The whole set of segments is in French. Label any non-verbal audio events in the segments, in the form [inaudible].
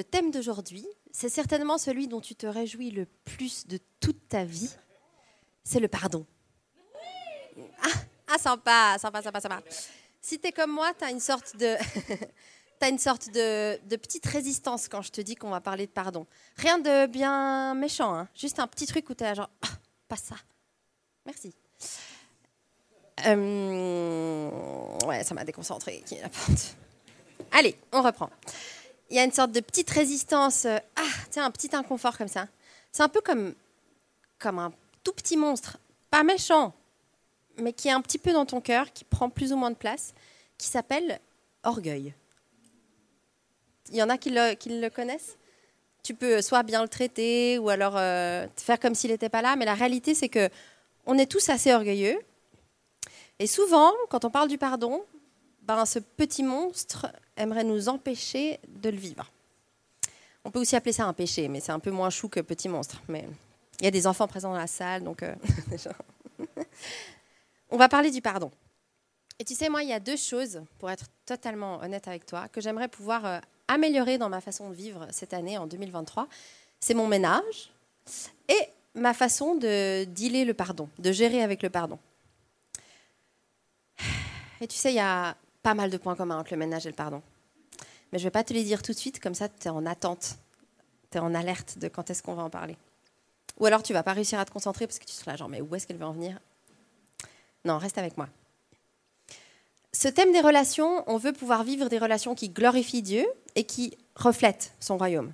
le thème d'aujourd'hui, c'est certainement celui dont tu te réjouis le plus de toute ta vie. C'est le pardon. Ah, ah, sympa, sympa, sympa, sympa. Si tu es comme moi, tu as une sorte de... [laughs] tu as une sorte de, petite résistance quand je te dis qu'on va parler de pardon. Rien de bien méchant, hein. juste un petit truc où tu es genre, ah, pas ça. Merci. Euh, ouais, ça m'a déconcentré. Allez, on reprend. Il y a une sorte de petite résistance, euh, ah, tiens, un petit inconfort comme ça. C'est un peu comme, comme un tout petit monstre, pas méchant, mais qui est un petit peu dans ton cœur, qui prend plus ou moins de place, qui s'appelle orgueil. Il y en a qui le, connaissent Tu peux soit bien le traiter ou alors euh, faire comme s'il n'était pas là, mais la réalité c'est que on est tous assez orgueilleux. Et souvent, quand on parle du pardon, ben, ce petit monstre aimerait nous empêcher de le vivre. On peut aussi appeler ça un péché, mais c'est un peu moins chou que petit monstre. Mais il y a des enfants présents dans la salle, donc euh, [laughs] on va parler du pardon. Et tu sais, moi, il y a deux choses, pour être totalement honnête avec toi, que j'aimerais pouvoir euh, améliorer dans ma façon de vivre cette année, en 2023. C'est mon ménage et ma façon de dealer le pardon, de gérer avec le pardon. Et tu sais, il y a pas mal de points communs entre le ménage et le pardon. Mais je ne vais pas te les dire tout de suite, comme ça tu es en attente, tu es en alerte de quand est-ce qu'on va en parler. Ou alors tu vas pas réussir à te concentrer parce que tu seras là genre mais où est-ce qu'elle veut en venir? Non, reste avec moi. Ce thème des relations, on veut pouvoir vivre des relations qui glorifient Dieu et qui reflètent son royaume.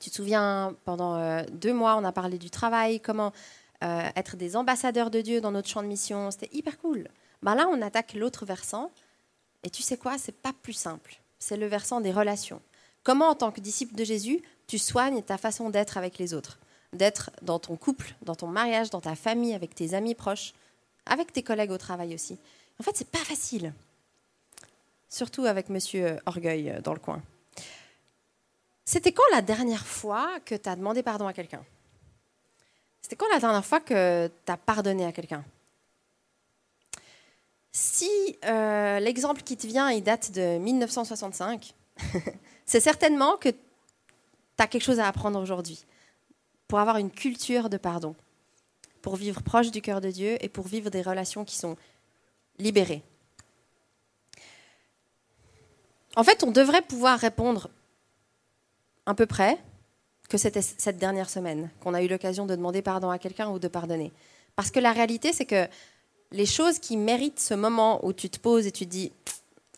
Tu te souviens, pendant euh, deux mois, on a parlé du travail, comment euh, être des ambassadeurs de Dieu dans notre champ de mission. C'était hyper cool. Ben là, on attaque l'autre versant. Et tu sais quoi? C'est pas plus simple. C'est le versant des relations. Comment, en tant que disciple de Jésus, tu soignes ta façon d'être avec les autres? D'être dans ton couple, dans ton mariage, dans ta famille, avec tes amis proches, avec tes collègues au travail aussi. En fait, c'est pas facile. Surtout avec Monsieur Orgueil euh, dans le coin. C'était quand la dernière fois que tu as demandé pardon à quelqu'un? C'était quand la dernière fois que tu as pardonné à quelqu'un? Si euh, l'exemple qui te vient, il date de 1965, [laughs] c'est certainement que tu as quelque chose à apprendre aujourd'hui pour avoir une culture de pardon, pour vivre proche du cœur de Dieu et pour vivre des relations qui sont libérées. En fait, on devrait pouvoir répondre à peu près que c'était cette dernière semaine qu'on a eu l'occasion de demander pardon à quelqu'un ou de pardonner. Parce que la réalité, c'est que les choses qui méritent ce moment où tu te poses et tu te dis,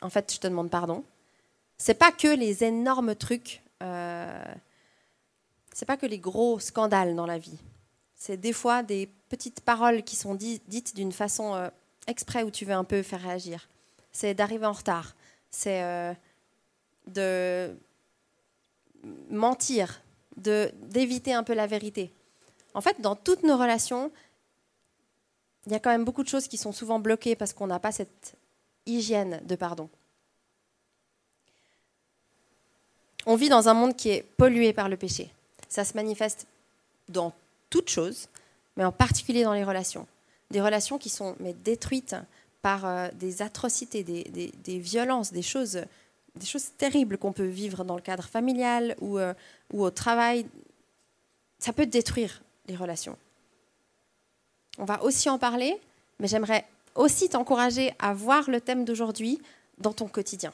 en fait, je te demande pardon, c'est pas que les énormes trucs, euh, c'est pas que les gros scandales dans la vie. C'est des fois des petites paroles qui sont dites d'une façon euh, exprès où tu veux un peu faire réagir. C'est d'arriver en retard. C'est euh, de mentir, d'éviter un peu la vérité. En fait, dans toutes nos relations, il y a quand même beaucoup de choses qui sont souvent bloquées parce qu'on n'a pas cette hygiène de pardon. On vit dans un monde qui est pollué par le péché. Ça se manifeste dans toutes choses, mais en particulier dans les relations. Des relations qui sont mais, détruites par euh, des atrocités, des, des, violences, des choses des choses terribles qu'on peut vivre dans le cadre familial ou, euh, ou au travail, ça peut détruire les relations. On va aussi en parler, mais j'aimerais aussi t'encourager à voir le thème d'aujourd'hui dans ton quotidien,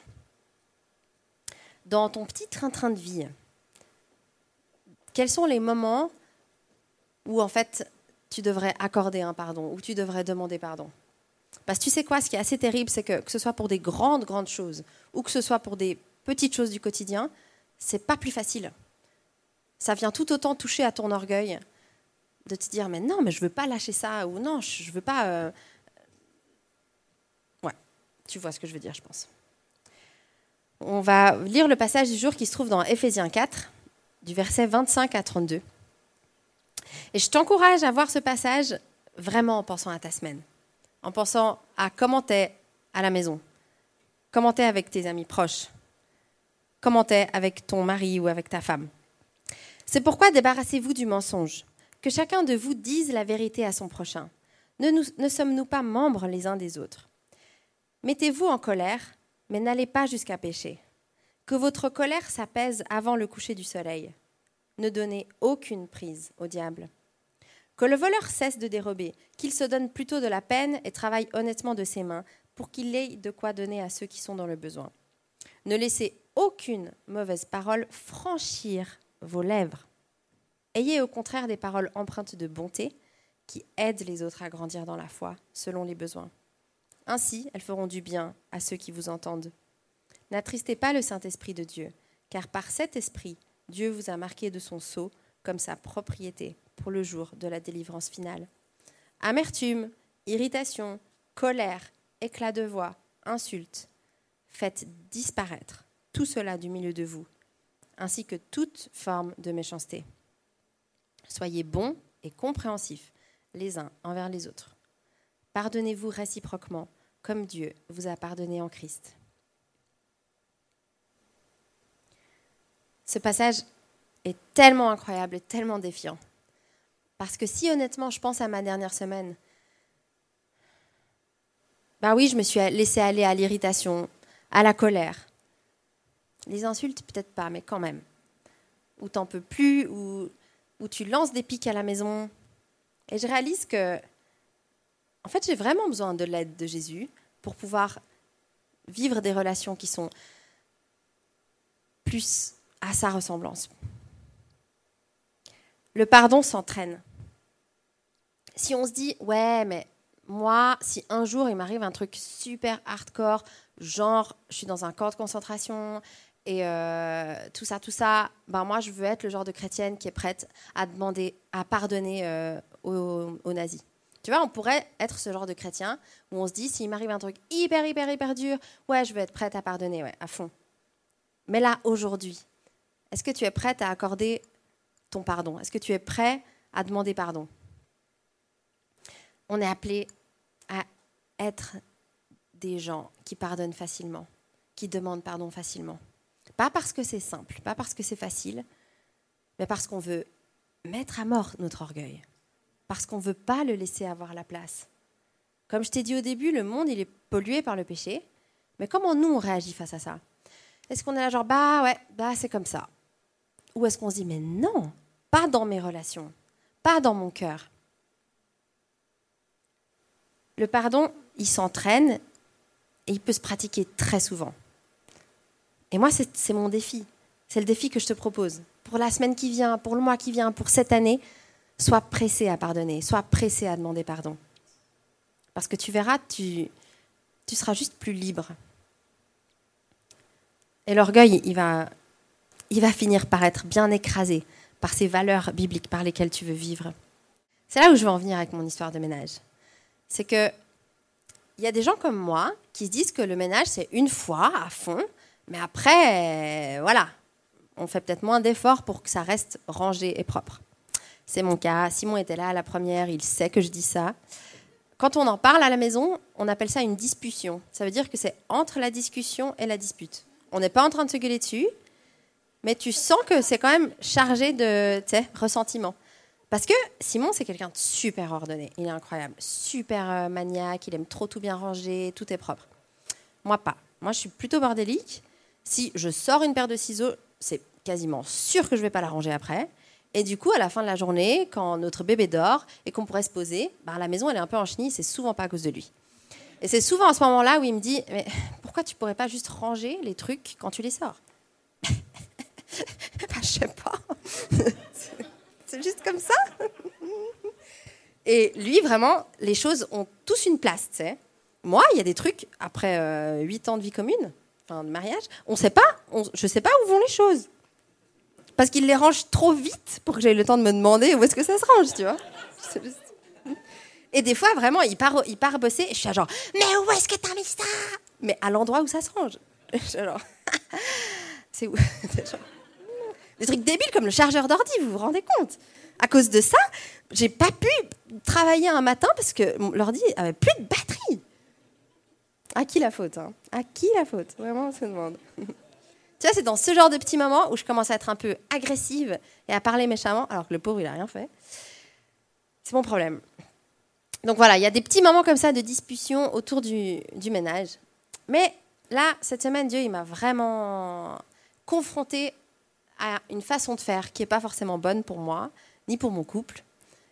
dans ton petit train-train de vie. Quels sont les moments où en fait tu devrais accorder un pardon, où tu devrais demander pardon? Parce que tu sais quoi, ce qui est assez terrible, c'est que que ce soit pour des grandes, grandes choses ou que ce soit pour des petites choses du quotidien, c'est pas plus facile. Ça vient tout autant toucher à ton orgueil de te dire mais non, mais je veux pas lâcher ça ou non, je veux pas. Euh, ouais, tu vois ce que je veux dire, je pense. On va lire le passage du jour qui se trouve dans Éphésiens 4, du verset 25 à 32. Et je t'encourage à voir ce passage vraiment en pensant à ta semaine en pensant à comment tu es à la maison, comment tu es avec tes amis proches, comment tu es avec ton mari ou avec ta femme. C'est pourquoi débarrassez-vous du mensonge, que chacun de vous dise la vérité à son prochain. Ne, sommes-nous pas membres les uns des autres? Mettez-vous en colère, mais n'allez pas jusqu'à pécher. Que votre colère s'apaise avant le coucher du soleil. Ne donnez aucune prise au diable. Que le voleur cesse de dérober, qu'il se donne plutôt de la peine et travaille honnêtement de ses mains pour qu'il ait de quoi donner à ceux qui sont dans le besoin. Ne laissez aucune mauvaise parole franchir vos lèvres. Ayez au contraire des paroles empreintes de bonté qui aident les autres à grandir dans la foi selon les besoins. Ainsi, elles feront du bien à ceux qui vous entendent. N'attristez pas le Saint-Esprit de Dieu, car par cet Esprit, Dieu vous a marqué de son sceau comme sa propriété pour le jour de la délivrance finale. Amertume, irritation, colère, éclat de voix, insultes, faites disparaître tout cela du milieu de vous, ainsi que toute forme de méchanceté. Soyez bons et compréhensifs les uns envers les autres. Pardonnez-vous réciproquement, comme Dieu vous a pardonné en Christ. Ce passage est tellement incroyable et tellement défiant. Parce que si honnêtement je pense à ma dernière semaine, ben oui, je me suis laissée aller à l'irritation, à la colère. Les insultes, peut-être pas, mais quand même. Ou t'en peux plus, ou, ou tu lances des pics à la maison. Et je réalise que, en fait, j'ai vraiment besoin de l'aide de Jésus pour pouvoir vivre des relations qui sont plus à sa ressemblance. Le pardon s'entraîne. Si on se dit, ouais, mais moi, si un jour il m'arrive un truc super hardcore, genre je suis dans un camp de concentration et euh, tout ça, tout ça, ben moi je veux être le genre de chrétienne qui est prête à demander, à pardonner euh, aux, nazis. Tu vois, on pourrait être ce genre de chrétien où on se dit, s'il m'arrive un truc hyper, hyper, hyper dur, ouais, je veux être prête à pardonner, ouais, à fond. Mais là, aujourd'hui, est-ce que tu es prête à accorder ton pardon? Est-ce que tu es prêt à demander pardon? On est appelé à être des gens qui pardonnent facilement, qui demandent pardon facilement. Pas parce que c'est simple, pas parce que c'est facile, mais parce qu'on veut mettre à mort notre orgueil, parce qu'on ne veut pas le laisser avoir la place. Comme je t'ai dit au début, le monde, est pollué par le péché, mais comment nous, on réagit face à ça? Est-ce qu'on est là genre, bah ouais, bah c'est comme ça? Ou est-ce qu'on se dit, mais non, pas dans mes relations, pas dans mon cœur. Le pardon, il s'entraîne et il peut se pratiquer très souvent. Et moi, c'est mon défi. C'est le défi que je te propose. Pour la semaine qui vient, pour le mois qui vient, pour cette année, sois pressé à pardonner, sois pressé à demander pardon. Parce que tu verras, tu, tu seras juste plus libre. Et l'orgueil, il va, il va finir par être bien écrasé par ces valeurs bibliques par lesquelles tu veux vivre. C'est là où je veux en venir avec mon histoire de ménage. C'est que il y a des gens comme moi qui se disent que le ménage, c'est une fois à fond, mais après, voilà, on fait peut-être moins d'efforts pour que ça reste rangé et propre. C'est mon cas. Simon était là à la première, il sait que je dis ça. Quand on en parle à la maison, on appelle ça une discussion. Ça veut dire que c'est entre la discussion et la dispute. On n'est pas en train de se gueuler dessus, mais tu sens que c'est quand même chargé de ressentiment. Parce que Simon, c'est quelqu'un de super ordonné. Il est incroyable, super euh, maniaque, il aime trop tout bien ranger, tout est propre. Moi, pas. Moi, je suis plutôt bordélique si je sors une paire de ciseaux, c'est quasiment sûr que je ne vais pas la ranger après. Et du coup, à la fin de la journée, quand notre bébé dort et qu'on pourrait se poser, bah, la maison elle est un peu en chenille, c'est souvent pas à cause de lui. Et c'est souvent à ce moment-là où il me dit Mais pourquoi tu pourrais pas juste ranger les trucs quand tu les sors [laughs] bah, Je sais pas. [laughs] c'est juste comme ça. Et lui, vraiment, les choses ont tous une place, tu sais. Moi, il y a des trucs, après euh, huit ans de vie commune, de mariage, on sait pas, je sais pas où vont les choses. Parce qu'il les range trop vite pour que j'aie le temps de me demander où est-ce que ça se range, tu vois. Et des fois, vraiment, il part, il part bosser et je suis genre, mais où est-ce que t'as mis ça? Mais à l'endroit où ça se range. [laughs] [laughs] c'est où? Des trucs débiles comme le chargeur d'ordi, vous vous rendez compte? À cause de ça, j'ai pas pu travailler un matin parce que l'ordi avait plus de batterie. À qui la faute hein? À qui la faute? Vraiment, on se demande. [laughs] tu vois, c'est dans ce genre de petits moments où je commence à être un peu agressive et à parler méchamment, alors que le pauvre, il n'a rien fait. C'est mon problème. Donc voilà, il y a des petits moments comme ça de discussion autour du, du ménage. Mais là, cette semaine, Dieu, il m'a vraiment confrontée à une façon de faire qui n'est pas forcément bonne pour moi, ni pour mon couple,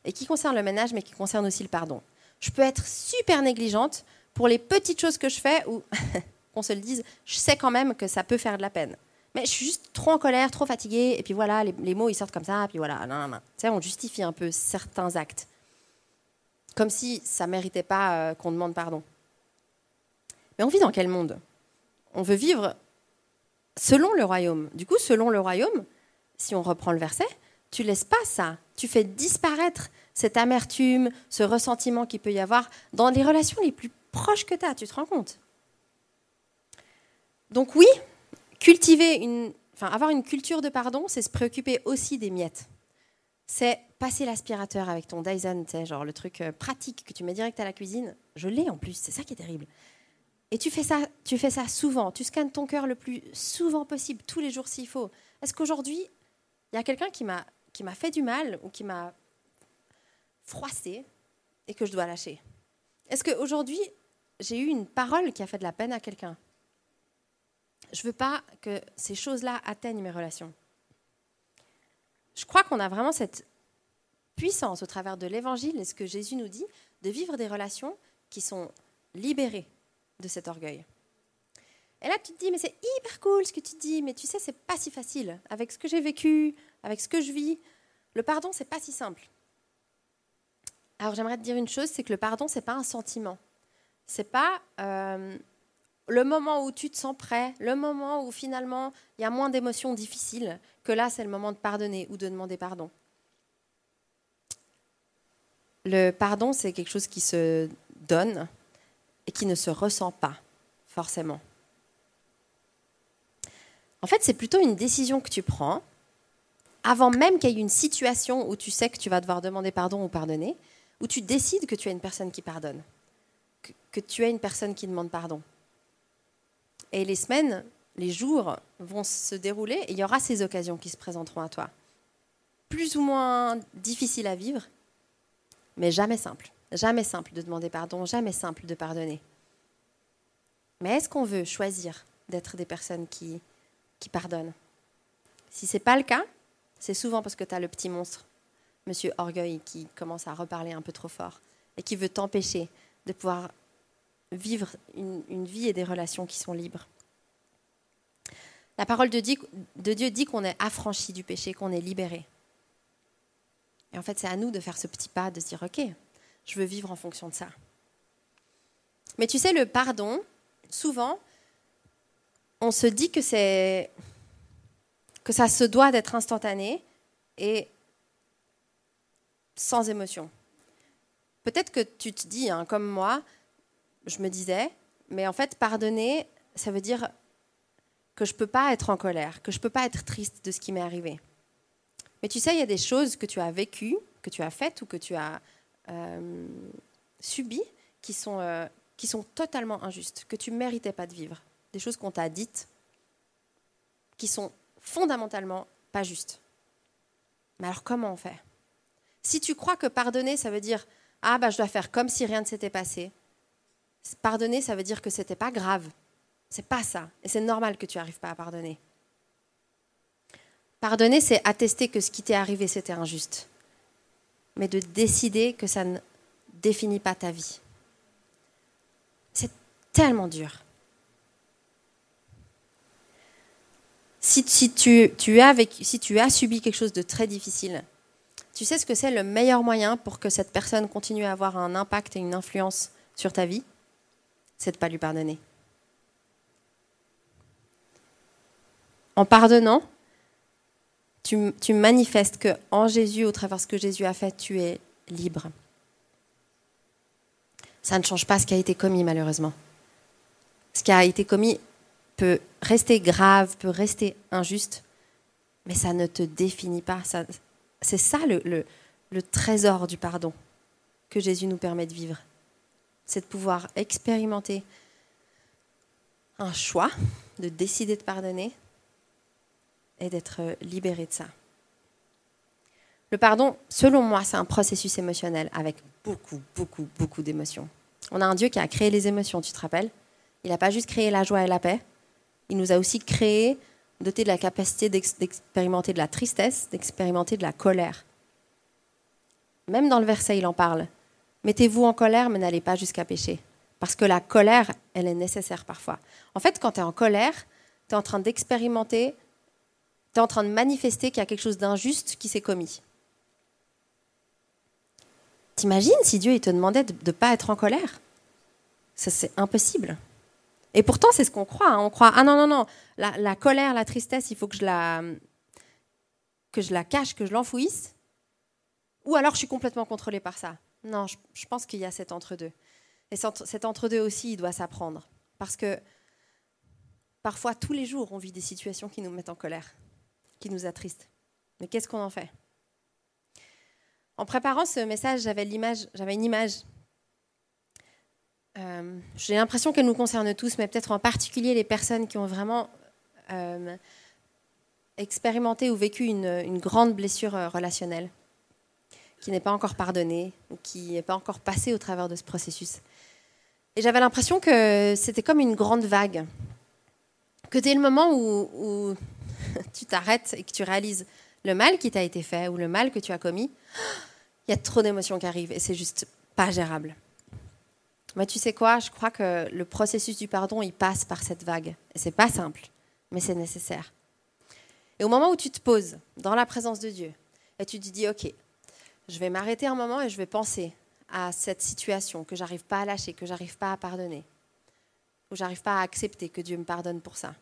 et qui concerne le ménage, mais qui concerne aussi le pardon. Je peux être super négligente pour les petites choses que je fais où, [laughs] qu'on se le dise, je sais quand même que ça peut faire de la peine. Mais je suis juste trop en colère, trop fatiguée, et puis voilà, les, mots ils sortent comme ça, et puis voilà, non, non, non. Tu sais, on justifie un peu certains actes. Comme si ça ne méritait pas euh, qu'on demande pardon. Mais on vit dans quel monde? On veut vivre selon le royaume. Du coup, selon le royaume, si on reprend le verset, tu laisses pas ça. Tu fais disparaître cette amertume, ce ressentiment qu'il peut y avoir dans les relations les plus proches que tu as. Tu te rends compte Donc oui, cultiver une, enfin, avoir une culture de pardon, c'est se préoccuper aussi des miettes. C'est passer l'aspirateur avec ton Dyson, genre le truc euh, pratique que tu mets direct à la cuisine. Je l'ai en plus, c'est ça qui est terrible. Et tu fais ça, tu fais ça souvent. Tu scannes ton cœur le plus souvent possible, tous les jours s'il faut. Est-ce qu'aujourd'hui, il y a quelqu'un qui m'a fait du mal ou qui m'a froissé et que je dois lâcher? Est-ce qu'aujourd'hui, j'ai eu une parole qui a fait de la peine à quelqu'un Je ne veux pas que ces choses-là atteignent mes relations. Je crois qu'on a vraiment cette puissance au travers de l'évangile et ce que Jésus nous dit de vivre des relations qui sont libérées de cet orgueil. Et là, tu te dis, mais c'est hyper cool ce que tu dis, mais tu sais, c'est pas si facile. Avec ce que j'ai vécu, avec ce que je vis, le pardon, c'est pas si simple. Alors j'aimerais te dire une chose, c'est que le pardon, c'est pas un sentiment. C'est pas euh, le moment où tu te sens prêt, le moment où finalement il y a moins d'émotions difficiles, que là, c'est le moment de pardonner ou de demander pardon. Le pardon, c'est quelque chose qui se donne et qui ne se ressent pas forcément. En fait, c'est plutôt une décision que tu prends avant même qu'il y ait une situation où tu sais que tu vas devoir demander pardon ou pardonner, où tu décides que tu es une personne qui pardonne, que, tu es une personne qui demande pardon. Et les semaines, les jours vont se dérouler et il y aura ces occasions qui se présenteront à toi. Plus ou moins difficiles à vivre, mais jamais simples. Jamais simple de demander pardon, jamais simple de pardonner. Mais est-ce qu'on veut choisir d'être des personnes qui, qui pardonnent? Si ce n'est pas le cas, c'est souvent parce que tu as le petit monstre, Monsieur Orgueil, qui commence à reparler un peu trop fort et qui veut t'empêcher de pouvoir vivre une, vie et des relations qui sont libres. La parole de Dieu dit qu'on est affranchi du péché, qu'on est libéré. Et en fait, c'est à nous de faire ce petit pas, de se dire, OK, je veux vivre en fonction de ça. Mais tu sais, le pardon, souvent, on se dit que c'est que ça se doit d'être instantané et sans émotion. Peut-être que tu te dis, hein, comme moi, je me disais, mais en fait, pardonner, ça veut dire que je ne peux pas être en colère, que je ne peux pas être triste de ce qui m'est arrivé. Mais tu sais, il y a des choses que tu as vécues, que tu as faites ou que tu as euh, subis qui sont, euh, qui sont totalement injustes, que tu ne méritais pas de vivre. Des choses qu'on t'a dites qui sont fondamentalement pas justes. Mais alors comment on fait? Si tu crois que pardonner, ça veut dire ah bah je dois faire comme si rien ne s'était passé. Pardonner, ça veut dire que c'était pas grave. C'est pas ça. Et c'est normal que tu n'arrives pas à pardonner. Pardonner, c'est attester que ce qui t'est arrivé, c'était injuste mais de décider que ça ne définit pas ta vie. C'est tellement dur. Si, tu, as si tu as subi quelque chose de très difficile, tu sais ce que c'est le meilleur moyen pour que cette personne continue à avoir un impact et une influence sur ta vie? C'est de ne pas lui pardonner. En pardonnant, tu, manifestes que en Jésus, au travers de ce que Jésus a fait, tu es libre. Ça ne change pas ce qui a été commis, malheureusement. Ce qui a été commis peut rester grave, peut rester injuste, mais ça ne te définit pas. C'est ça le, trésor du pardon que Jésus nous permet de vivre. C'est de pouvoir expérimenter un choix, de décider de pardonner, et d'être libéré de ça. Le pardon, selon moi, c'est un processus émotionnel avec beaucoup, beaucoup, beaucoup d'émotions. On a un Dieu qui a créé les émotions, tu te rappelles? Il n'a pas juste créé la joie et la paix, il nous a aussi créé doté de la capacité d'expérimenter de la tristesse, d'expérimenter de la colère. Même dans le verset, il en parle. Mettez-vous en colère, mais n'allez pas jusqu'à pécher. Parce que la colère, elle est nécessaire parfois. En fait, quand tu es en colère, tu es en train d'expérimenter, tu es en train de manifester qu'il y a quelque chose d'injuste qui s'est commis. T'imagines si Dieu il te demandait de ne pas être en colère? Ça, c'est impossible. Et pourtant, c'est ce qu'on croit. Hein. On croit, ah non, non, non, la, colère, la tristesse, il faut que je la, que je la cache, que je l'enfouisse. Ou alors je suis complètement contrôlée par ça. Non, je, pense qu'il y a cet entre-deux. Et cet entre-deux aussi, il doit s'apprendre. Parce que parfois, tous les jours, on vit des situations qui nous mettent en colère, qui nous attristent. Mais qu'est-ce qu'on en fait? En préparant ce message, j'avais, j'avais une image euh, j'ai l'impression qu'elle nous concerne tous, mais peut-être en particulier les personnes qui ont vraiment euh, expérimenté ou vécu une, grande blessure euh, relationnelle, qui n'est pas encore pardonnée, ou qui n'est pas encore passée au travers de ce processus. Et j'avais l'impression que c'était comme une grande vague, que dès le moment où, où [laughs] tu t'arrêtes et que tu réalises le mal qui t'a été fait ou le mal que tu as commis, [gasps] il y a trop d'émotions qui arrivent et c'est juste pas gérable. Mais tu sais quoi, je crois que le processus du pardon, il passe par cette vague. Et c'est pas simple, mais c'est nécessaire. Et au moment où tu te poses dans la présence de Dieu, et tu te dis, OK, je vais m'arrêter un moment et je vais penser à cette situation que j'arrive pas à lâcher, que j'arrive pas à pardonner, ou j'arrive pas à accepter que Dieu me pardonne pour ça.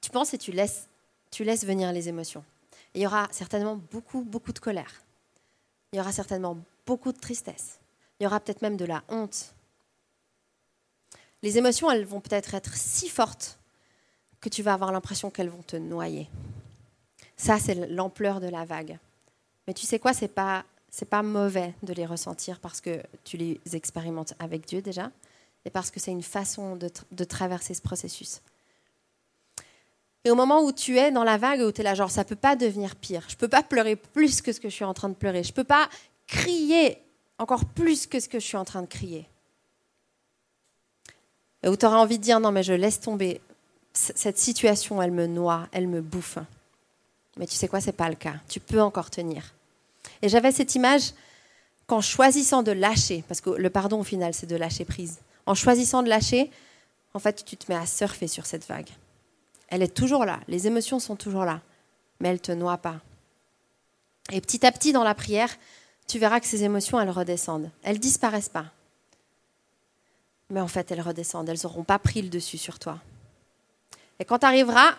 Tu penses et tu laisses, tu laisses venir les émotions. il y aura certainement beaucoup, beaucoup de colère. Il y aura certainement beaucoup de tristesse il y aura peut-être même de la honte. Les émotions, elles vont peut-être être si fortes que tu vas avoir l'impression qu'elles vont te noyer. Ça, c'est l'ampleur de la vague. Mais tu sais quoi, c'est pas pas mauvais de les ressentir parce que tu les expérimentes avec Dieu déjà et parce que c'est une façon de, traverser ce processus. Et au moment où tu es dans la vague, où tu es là, genre, ça peut pas devenir pire. Je peux pas pleurer plus que ce que je suis en train de pleurer. Je peux pas crier encore plus que ce que je suis en train de crier. Et où tu auras envie de dire non mais je laisse tomber, cette situation elle me noie, elle me bouffe. Mais tu sais quoi, c'est pas le cas. Tu peux encore tenir. Et j'avais cette image qu'en choisissant de lâcher, parce que le pardon au final c'est de lâcher prise, en choisissant de lâcher, en fait tu te mets à surfer sur cette vague. Elle est toujours là, les émotions sont toujours là, mais elle te noie pas. Et petit à petit dans la prière, tu verras que ces émotions, elles redescendent. Elles disparaissent pas. Mais en fait, elles redescendent. Elles n'auront pas pris le dessus sur toi. Et quand tu arriveras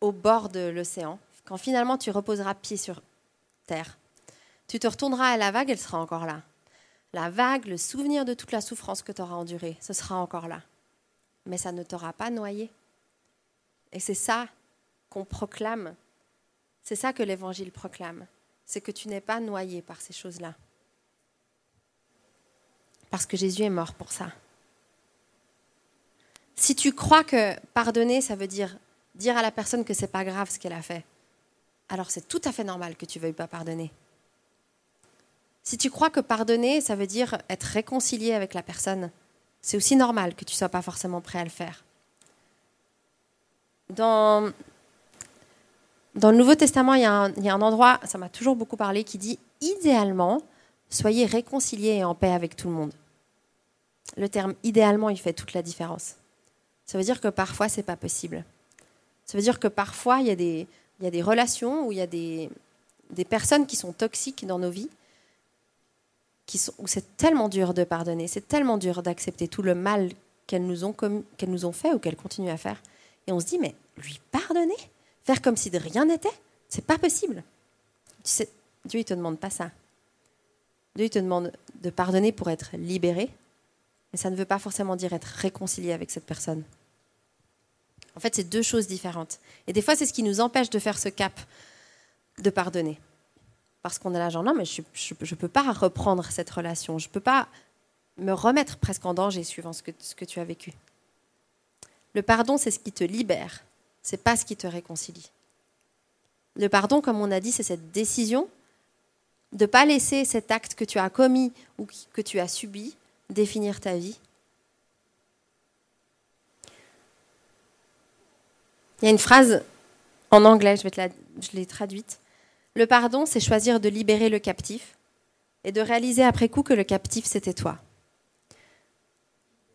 au bord de l'océan, quand finalement tu reposeras pied sur terre, tu te retourneras à la vague, elle sera encore là. La vague, le souvenir de toute la souffrance que tu auras endurée, ce sera encore là. Mais ça ne t'aura pas noyé. Et c'est ça qu'on proclame. C'est ça que l'Évangile proclame c'est que tu n'es pas noyé par ces choses-là. Parce que Jésus est mort pour ça. Si tu crois que pardonner, ça veut dire dire à la personne que c'est pas grave ce qu'elle a fait, alors c'est tout à fait normal que tu veuilles pas pardonner. Si tu crois que pardonner, ça veut dire être réconcilié avec la personne, c'est aussi normal que tu sois pas forcément prêt à le faire. Dans dans le Nouveau Testament, il y, a un, endroit, ça m'a toujours beaucoup parlé, qui dit idéalement, soyez réconciliés et en paix avec tout le monde. Le terme idéalement, il fait toute la différence. Ça veut dire que parfois, ce n'est pas possible. Ça veut dire que parfois, il y a des, relations où il y a des, personnes qui sont toxiques dans nos vies, où c'est tellement dur de pardonner, c'est tellement dur d'accepter tout le mal qu'elles nous ont fait ou qu'elles continuent à faire. Et on se dit, mais lui pardonner? Faire comme si de rien n'était, c'est pas possible. Dieu ne te demande pas ça. Dieu te demande de pardonner pour être libéré, mais ça ne veut pas forcément dire être réconcilié avec cette personne. En fait, c'est deux choses différentes. Et des fois, c'est ce qui nous empêche de faire ce cap de pardonner. Parce qu'on est là, genre, non, mais je ne peux pas reprendre cette relation. Je ne peux pas me remettre presque en danger suivant ce que tu as vécu. Le pardon, c'est ce qui te libère c'est pas ce qui te réconcilie. Le pardon, comme on a dit, c'est cette décision de ne pas laisser cet acte que tu as commis ou que tu as subi définir ta vie. Il y a une phrase en anglais, je, l'ai traduite. Le pardon, c'est choisir de libérer le captif et de réaliser après coup que le captif, c'était toi.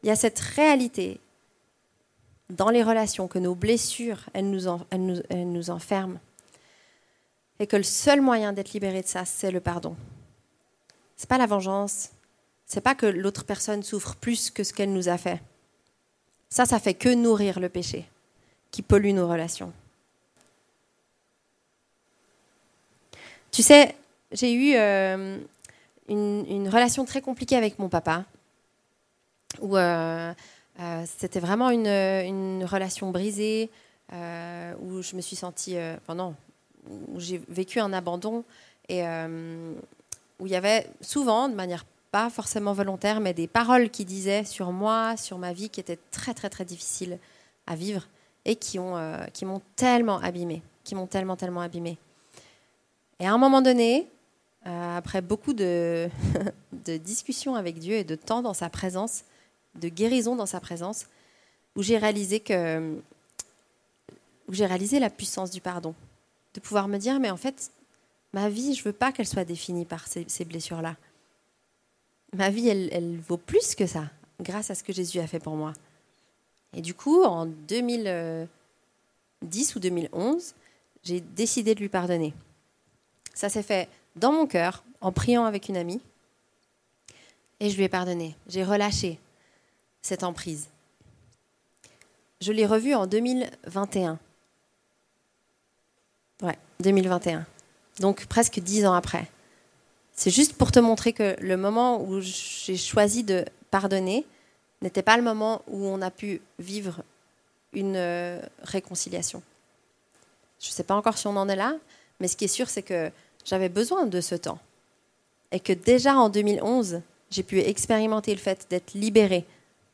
Il y a cette réalité dans les relations que nos blessures, elles nous, elles nous, elles nous enferment. Et que le seul moyen d'être libéré de ça, c'est le pardon. C'est pas la vengeance. C'est pas que l'autre personne souffre plus que ce qu'elle nous a fait. Ça, ça fait que nourrir le péché qui pollue nos relations. Tu sais, j'ai eu euh, une, relation très compliquée avec mon papa, où euh, euh, c'était vraiment une, relation brisée, où je me suis sentie, pendant, où j'ai vécu un abandon et où il y avait souvent, de manière pas forcément volontaire, mais des paroles qui disaient sur moi, sur ma vie, qui étaient très très très difficiles à vivre et qui ont qui m'ont tellement abîmée, qui m'ont tellement tellement abîmée. Et à un moment donné, euh, après beaucoup de, [laughs] discussions avec Dieu et de temps dans sa présence, de guérison dans sa présence, où j'ai réalisé que j'ai réalisé la puissance du pardon, de pouvoir me dire mais en fait ma vie je veux pas qu'elle soit définie par ces, ces blessures-là. Ma vie elle, elle, vaut plus que ça, grâce à ce que Jésus a fait pour moi. Et du coup en 2010 ou 2011, j'ai décidé de lui pardonner. Ça s'est fait dans mon cœur, en priant avec une amie. Et je lui ai pardonné. J'ai relâché cette emprise. Je l'ai revu en 2021. Ouais, 2021. Donc presque dix ans après. C'est juste pour te montrer que le moment où j'ai choisi de pardonner n'était pas le moment où on a pu vivre une euh, réconciliation. Je ne sais pas encore si on en est là, mais ce qui est sûr, c'est que j'avais besoin de ce temps. Et que déjà en 2011, j'ai pu expérimenter le fait d'être libérée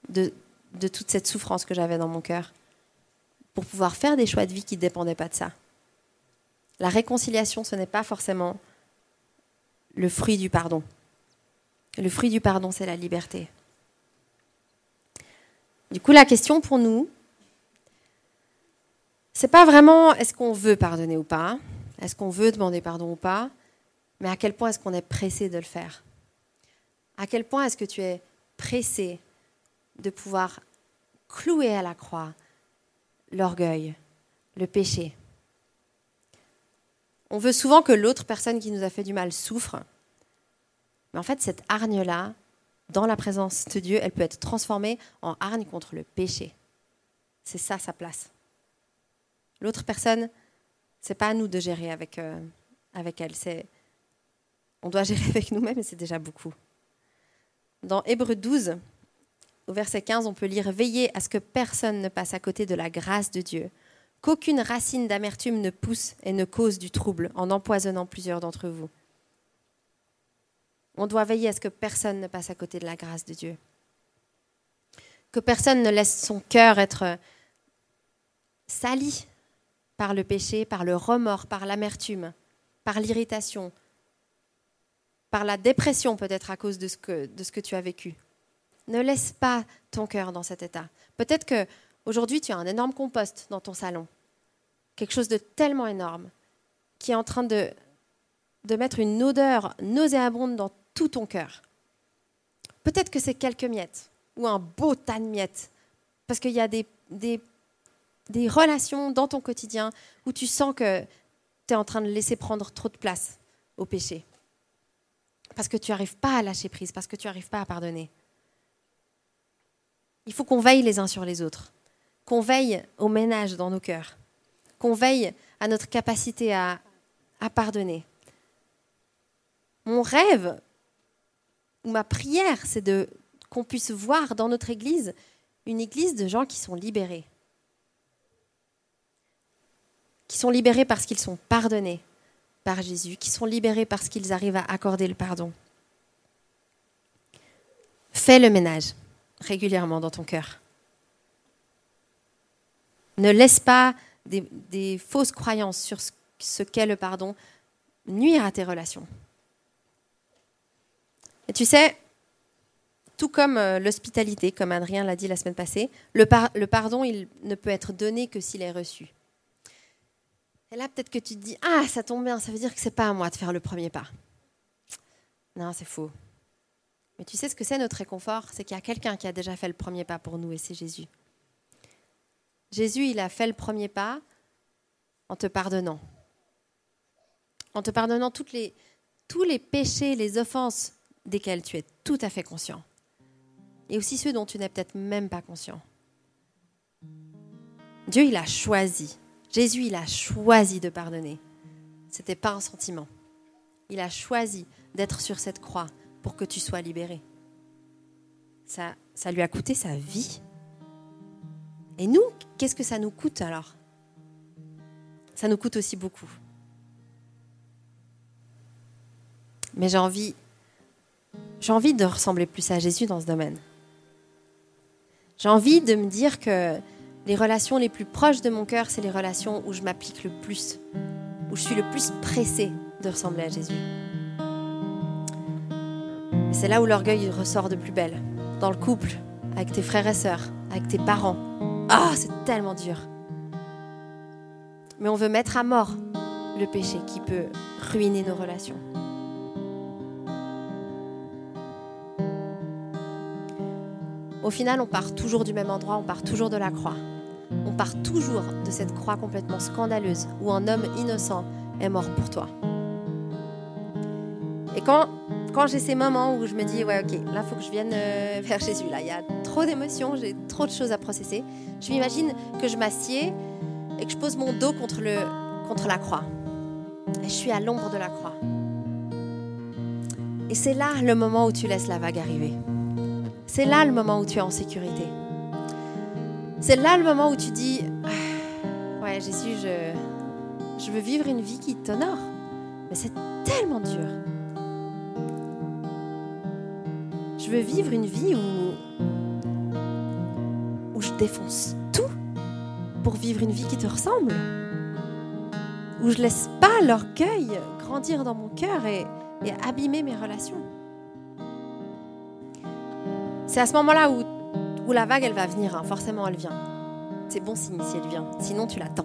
de, toute cette souffrance que j'avais dans mon cœur pour pouvoir faire des choix de vie qui ne dépendaient pas de ça. La réconciliation, ce n'est pas forcément le fruit du pardon. Le fruit du pardon, c'est la liberté. Du coup, la question pour nous, c'est pas vraiment est-ce qu'on veut pardonner ou pas, est-ce qu'on veut demander pardon ou pas Mais à quel point est-ce qu'on est pressé de le faire? À quel point est-ce que tu es pressé de pouvoir clouer à la croix l'orgueil, le péché On veut souvent que l'autre personne qui nous a fait du mal souffre. Mais en fait, cette hargne-là, dans la présence de Dieu, elle peut être transformée en hargne contre le péché. C'est ça sa place. L'autre personne, c'est pas à nous de gérer avec, euh, avec elle. C'est, on doit [laughs] gérer avec nous-mêmes et c'est déjà beaucoup. Dans Hébreu 12, au verset 15, on peut lire Veillez à ce que personne ne passe à côté de la grâce de Dieu, qu'aucune racine d'amertume ne pousse et ne cause du trouble en empoisonnant plusieurs d'entre vous. On doit veiller à ce que personne ne passe à côté de la grâce de Dieu. Que personne ne laisse son cœur être sali par le péché, par le remords, par l'amertume, par l'irritation, par la dépression peut-être à cause de ce, que, de ce que tu as vécu. Ne laisse pas ton cœur dans cet état. Peut-être que aujourd'hui tu as un énorme compost dans ton salon, quelque chose de tellement énorme qui est en train de, mettre une odeur nauséabonde dans tout ton cœur. Peut-être que c'est quelques miettes ou un beau tas de miettes, parce qu'il y a des, des des relations dans ton quotidien où tu sens que tu es en train de laisser prendre trop de place au péché. Parce que tu n'arrives pas à lâcher prise, parce que tu n'arrives pas à pardonner. Il faut qu'on veille les uns sur les autres, qu'on veille au ménage dans nos cœurs, qu'on veille à notre capacité à, pardonner. Mon rêve ou ma prière, c'est de qu'on puisse voir dans notre Église une Église de gens qui sont libérés, qui sont libérés parce qu'ils sont pardonnés par Jésus, qui sont libérés parce qu'ils arrivent à accorder le pardon. Fais le ménage régulièrement dans ton cœur. Ne laisse pas des, fausses croyances sur ce qu'est le pardon nuire à tes relations. Et tu sais, tout comme euh, l'hospitalité, comme Adrien l'a dit la semaine passée, le, le pardon, il ne peut être donné que s'il est reçu Et là, peut-être que tu te dis Ah, ça tombe bien, ça veut dire que c'est pas à moi de faire le premier pas. Non, c'est faux. Tu sais ce que c'est notre réconfort? C'est qu'il y a quelqu'un qui a déjà fait le premier pas pour nous et c'est Jésus. Jésus, il a fait le premier pas en te pardonnant. En te pardonnant tous les péchés, les offenses desquels tu es tout à fait conscient. Et aussi ceux dont tu n'es peut-être même pas conscient. Dieu, il a choisi. Jésus, il a choisi de pardonner. Ce n'était pas un sentiment. Il a choisi d'être sur cette croix pour que tu sois libéré. Ça, ça lui a coûté sa vie. Et nous, qu'est-ce que ça nous coûte alors? Ça nous coûte aussi beaucoup. Mais j'ai envie, j'ai envie de ressembler plus à Jésus dans ce domaine. J'ai envie de me dire que les relations les plus proches de mon cœur, c'est les relations où je m'applique le plus, où je suis le plus pressée de ressembler à Jésus. C'est là où l'orgueil ressort de plus belle, dans le couple, avec tes frères et sœurs, avec tes parents. Ah, c'est tellement dur. Mais on veut mettre à mort le péché qui peut ruiner nos relations. Au final, on part toujours du même endroit, on part toujours de la croix. On part toujours de cette croix complètement scandaleuse où un homme innocent est mort pour toi. Et quand, quand j'ai ces moments où je me dis, ouais, ok, là, il faut que je vienne euh, [laughs] vers Jésus, là, il y a trop d'émotions, j'ai trop de choses à processer, je m'imagine que je m'assieds et que je pose mon dos contre, le, contre la croix. Et je suis à l'ombre de la croix. Et c'est là le moment où tu laisses la vague arriver. C'est là le moment où tu es en sécurité. C'est là le moment où tu dis [sighs] Ouais, Jésus, je, je veux vivre une vie qui t'honore. Mais c'est tellement dur. Je veux vivre une vie où, où je défonce tout pour vivre une vie qui te ressemble. Où je laisse pas l'orgueil grandir dans mon cœur et, abîmer mes relations. C'est à ce moment-là où, où, la vague, elle va venir. Hein. Forcément, elle vient. C'est bon signe si elle vient. Sinon, tu l'attends.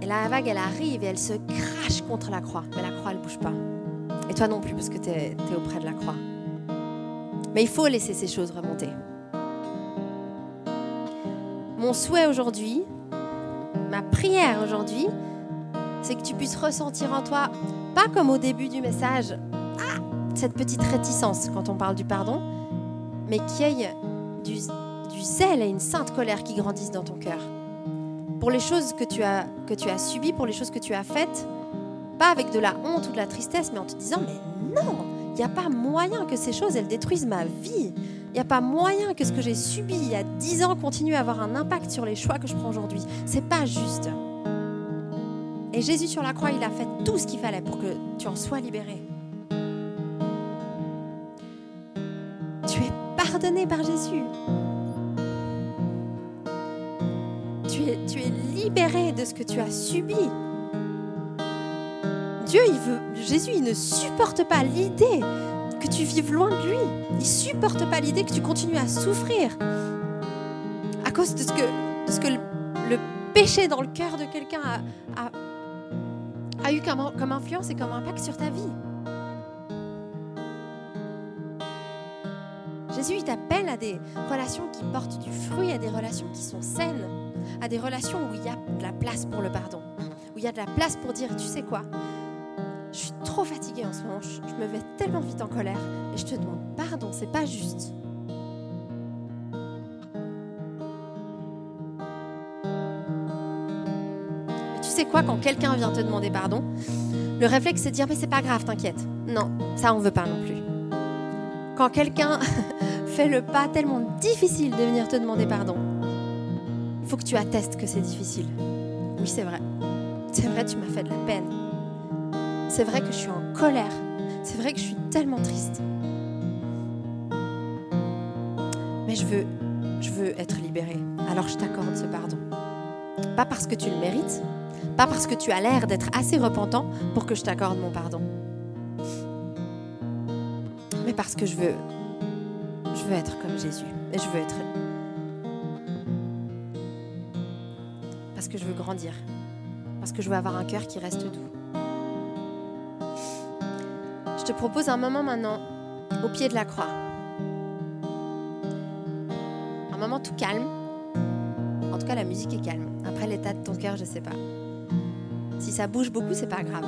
Et la vague, elle arrive et elle se crache contre la croix. Mais la croix, elle bouge pas. Et toi non plus, parce que tu es, auprès de la croix. Mais il faut laisser ces choses remonter. Mon souhait aujourd'hui, ma prière aujourd'hui, c'est que tu puisses ressentir en toi, pas comme au début du message, cette petite réticence quand on parle du pardon, mais qu'il y ait du, zèle et une sainte colère qui grandissent dans ton cœur. Pour les choses que tu as subies, pour les choses que tu as faites, pas avec de la honte ou de la tristesse, mais en te disant, mais non, il n'y a pas moyen que ces choses, elles détruisent ma vie. Il n'y a pas moyen que ce que j'ai subi il y a dix ans continue à avoir un impact sur les choix que je prends aujourd'hui. C'est pas juste. Et Jésus sur la croix, il a fait tout ce qu'il fallait pour que tu en sois libéré. pardonné par Jésus. Tu es, tu es libéré de ce que tu as subi. Dieu, il veut, Jésus, il ne supporte pas l'idée que tu vives loin de lui. Il supporte pas l'idée que tu continues à souffrir à cause de ce que, ce que le, péché dans le cœur de quelqu'un a, eu comme, comme influence et comme impact sur ta vie. Jésus, il t'appelle à des relations qui portent du fruit, à des relations qui sont saines, à des relations où il y a de la place pour le pardon, où il y a de la place pour dire, tu sais quoi, trop fatiguée en ce moment, je, me mets tellement vite en colère, et je te demande pardon, c'est pas juste. Tu sais quoi, quand quelqu'un vient te demander pardon, le réflexe c'est de dire, mais c'est pas grave, t'inquiète. Non, ça on veut pas non plus quand quelqu'un [laughs] fait le pas tellement difficile de venir te demander pardon, faut que tu attestes que c'est difficile. Oui, c'est vrai. C'est vrai, tu m'as fait de la peine. C'est vrai que je suis en colère. C'est vrai que je suis tellement triste. Mais je veux, je veux être libérée. Alors je t'accorde ce pardon. Pas parce que tu le mérites, pas parce que tu as l'air d'être assez repentant pour que je t'accorde mon pardon parce que je veux, je veux être comme Jésus. Et je veux être. Parce que je veux grandir. Parce que je veux avoir un cœur qui reste doux. Je te propose un moment maintenant au pied de la croix. Un moment tout calme. En tout cas, la musique est calme. Après l'état de ton cœur, je ne sais pas. Si ça bouge beaucoup, c'est pas grave.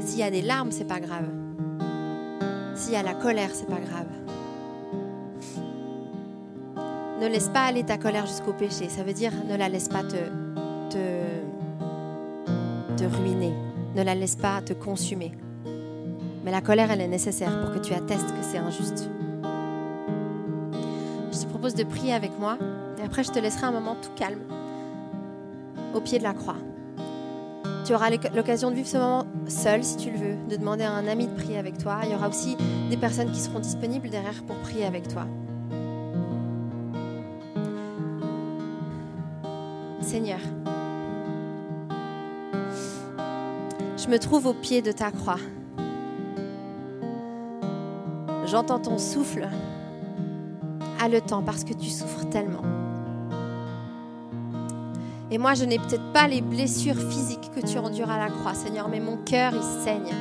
S'il y a des larmes, c'est pas grave. S'il y a la colère, c'est pas grave. Ne laisse pas aller ta colère jusqu'au péché. Ça veut dire ne la laisse pas te, te, te ruiner. Ne la laisse pas te consumer. Mais la colère, elle est nécessaire pour que tu attestes que c'est injuste. Je te propose de prier avec moi et après je te laisserai un moment tout calme au pied de la croix. Tu auras l'occasion de vivre ce moment seul si tu le veux, de demander à un ami de prier avec toi. Il y aura aussi des personnes qui seront disponibles derrière pour prier avec toi. Seigneur, je me trouve au pied de ta croix. J'entends ton souffle haletant parce que tu souffres tellement. Et moi, je n'ai peut-être pas les blessures physiques que tu endures à la croix, Seigneur, mais mon cœur, il saigne.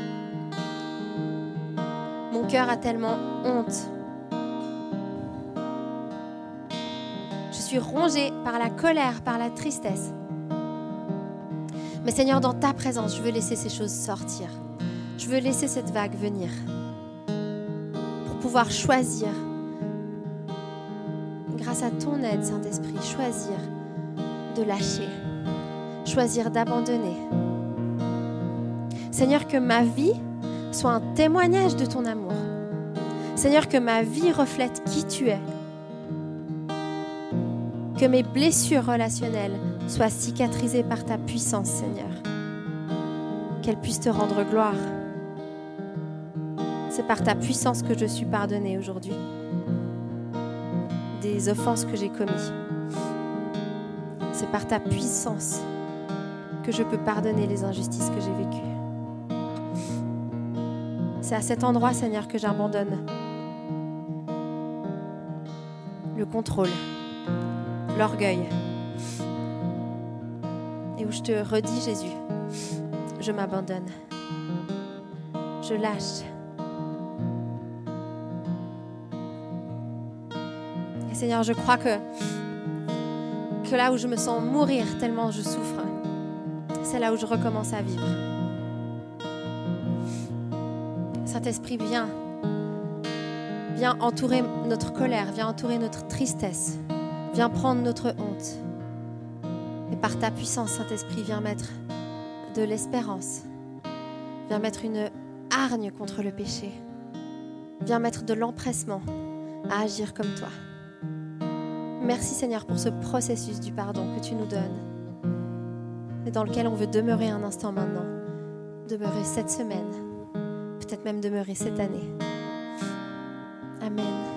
Mon cœur a tellement honte. Je suis rongée par la colère, par la tristesse. Mais Seigneur, dans ta présence, je veux laisser ces choses sortir. Je veux laisser cette vague venir choisir, grâce à ton aide, Saint-Esprit, choisir de lâcher, choisir d'abandonner. Seigneur, que ma vie soit un témoignage de ton amour. Seigneur, que ma vie reflète qui tu es. Que mes blessures relationnelles soient cicatrisées par ta puissance, Seigneur. Qu'elles puissent te rendre gloire. C'est par ta puissance que je suis pardonnée aujourd'hui des offenses que j'ai commises c'est par ta puissance que je peux pardonner les injustices que j'ai vécues. C'est à cet endroit, Seigneur, que j'abandonne le contrôle, l'orgueil, et où je te redis, Jésus, je m'abandonne, je lâche. Seigneur, je crois que là où je me sens mourir tellement je souffre, c'est là où je recommence à vivre. Saint-Esprit, viens. Viens entourer notre colère, viens entourer notre tristesse, viens prendre notre honte. Et par ta puissance, Saint-Esprit, viens mettre de l'espérance. Viens mettre une hargne contre le péché. Viens mettre de l'empressement à agir comme toi. Merci Seigneur pour ce processus du pardon que tu nous donnes et dans lequel on veut demeurer un instant maintenant, demeurer cette semaine, peut-être même demeurer cette année. Amen.